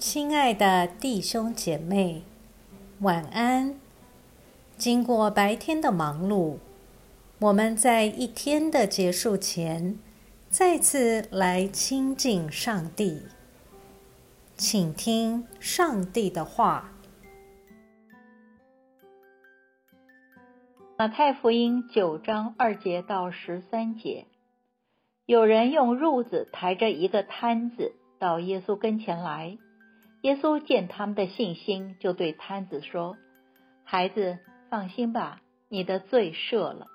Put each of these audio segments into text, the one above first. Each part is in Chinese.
亲爱的弟兄姐妹，晚安。经过白天的忙碌，我们在一天的结束前，再次来亲近上帝，请听上帝的话。马太福音九章二节到十三节，有人用褥子抬着一个摊子到耶稣跟前来。耶稣见他们的信心，就对摊子说：“孩子，放心吧，你的罪赦了。”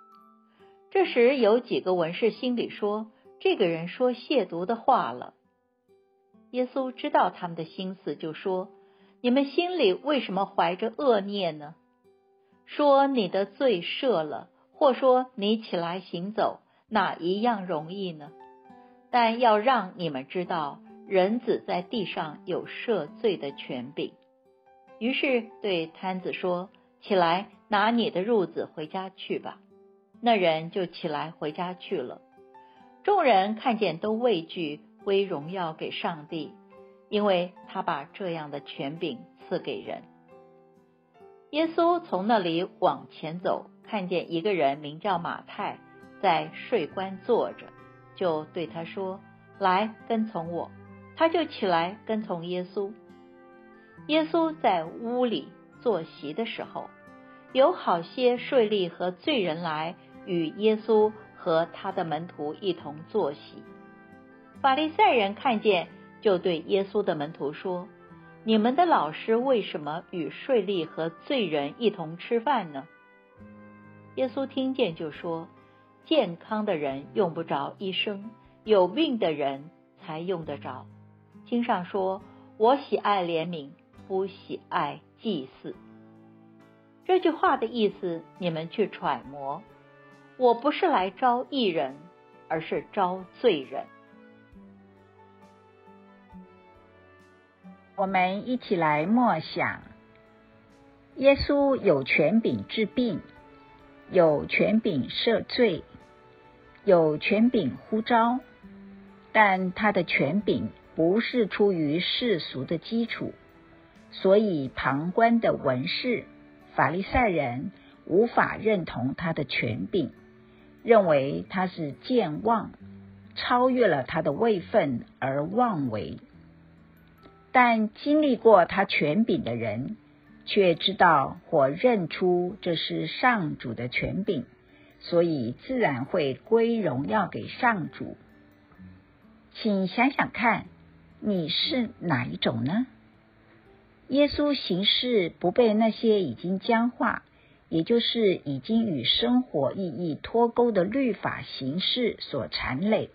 这时有几个文士心里说：“这个人说亵渎的话了。”耶稣知道他们的心思，就说：“你们心里为什么怀着恶念呢？说你的罪赦了，或说你起来行走，哪一样容易呢？但要让你们知道。”人子在地上有赦罪的权柄，于是对摊子说：“起来，拿你的褥子回家去吧。”那人就起来回家去了。众人看见，都畏惧，归荣耀给上帝，因为他把这样的权柄赐给人。耶稣从那里往前走，看见一个人名叫马太，在税关坐着，就对他说：“来，跟从我。”他就起来跟从耶稣。耶稣在屋里坐席的时候，有好些税吏和罪人来与耶稣和他的门徒一同坐席。法利赛人看见，就对耶稣的门徒说：“你们的老师为什么与税吏和罪人一同吃饭呢？”耶稣听见就说：“健康的人用不着医生，有病的人才用得着。”经上说：“我喜爱怜悯，不喜爱祭祀。”这句话的意思，你们去揣摩。我不是来招义人，而是招罪人。我们一起来默想：耶稣有权柄治病，有权柄赦罪，有权柄呼召，但他的权柄。不是出于世俗的基础，所以旁观的文士、法利赛人无法认同他的权柄，认为他是健忘，超越了他的位分而妄为。但经历过他权柄的人，却知道或认出这是上主的权柄，所以自然会归荣耀给上主。请想想看。你是哪一种呢？耶稣行事不被那些已经僵化，也就是已经与生活意义脱钩的律法形式所缠累。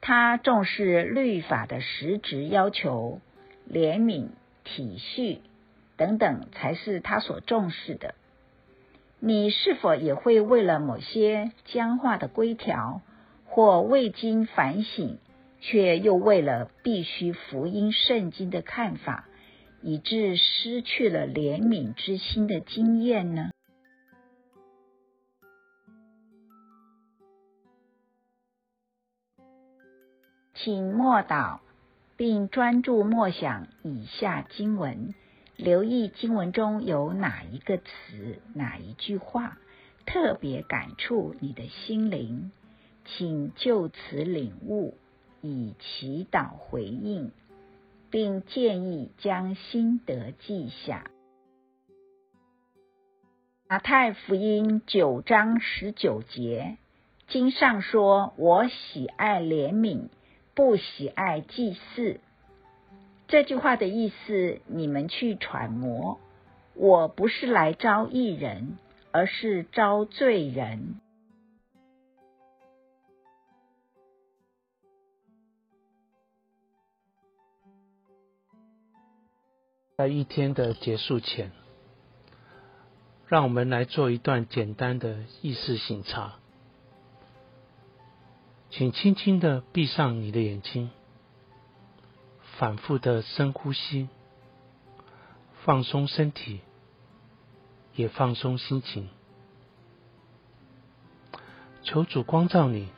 他重视律法的实质要求，怜悯、体恤等等才是他所重视的。你是否也会为了某些僵化的规条，或未经反省？却又为了必须福音圣经的看法，以致失去了怜悯之心的经验呢？请默祷，并专注默想以下经文，留意经文中有哪一个词、哪一句话特别感触你的心灵，请就此领悟。以祈祷回应，并建议将心得记下。马太福音九章十九节经上说：“我喜爱怜悯，不喜爱祭祀。”这句话的意思，你们去揣摩。我不是来招义人，而是招罪人。在一天的结束前，让我们来做一段简单的意识醒察。请轻轻的闭上你的眼睛，反复的深呼吸，放松身体，也放松心情。求主光照你，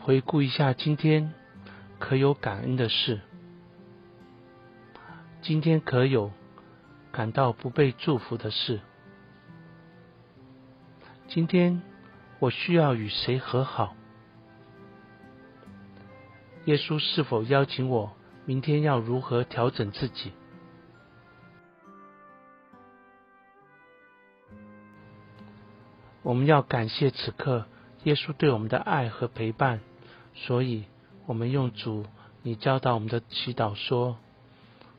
回顾一下今天可有感恩的事。今天可有感到不被祝福的事？今天我需要与谁和好？耶稣是否邀请我明天要如何调整自己？我们要感谢此刻耶稣对我们的爱和陪伴，所以我们用主你教导我们的祈祷说：“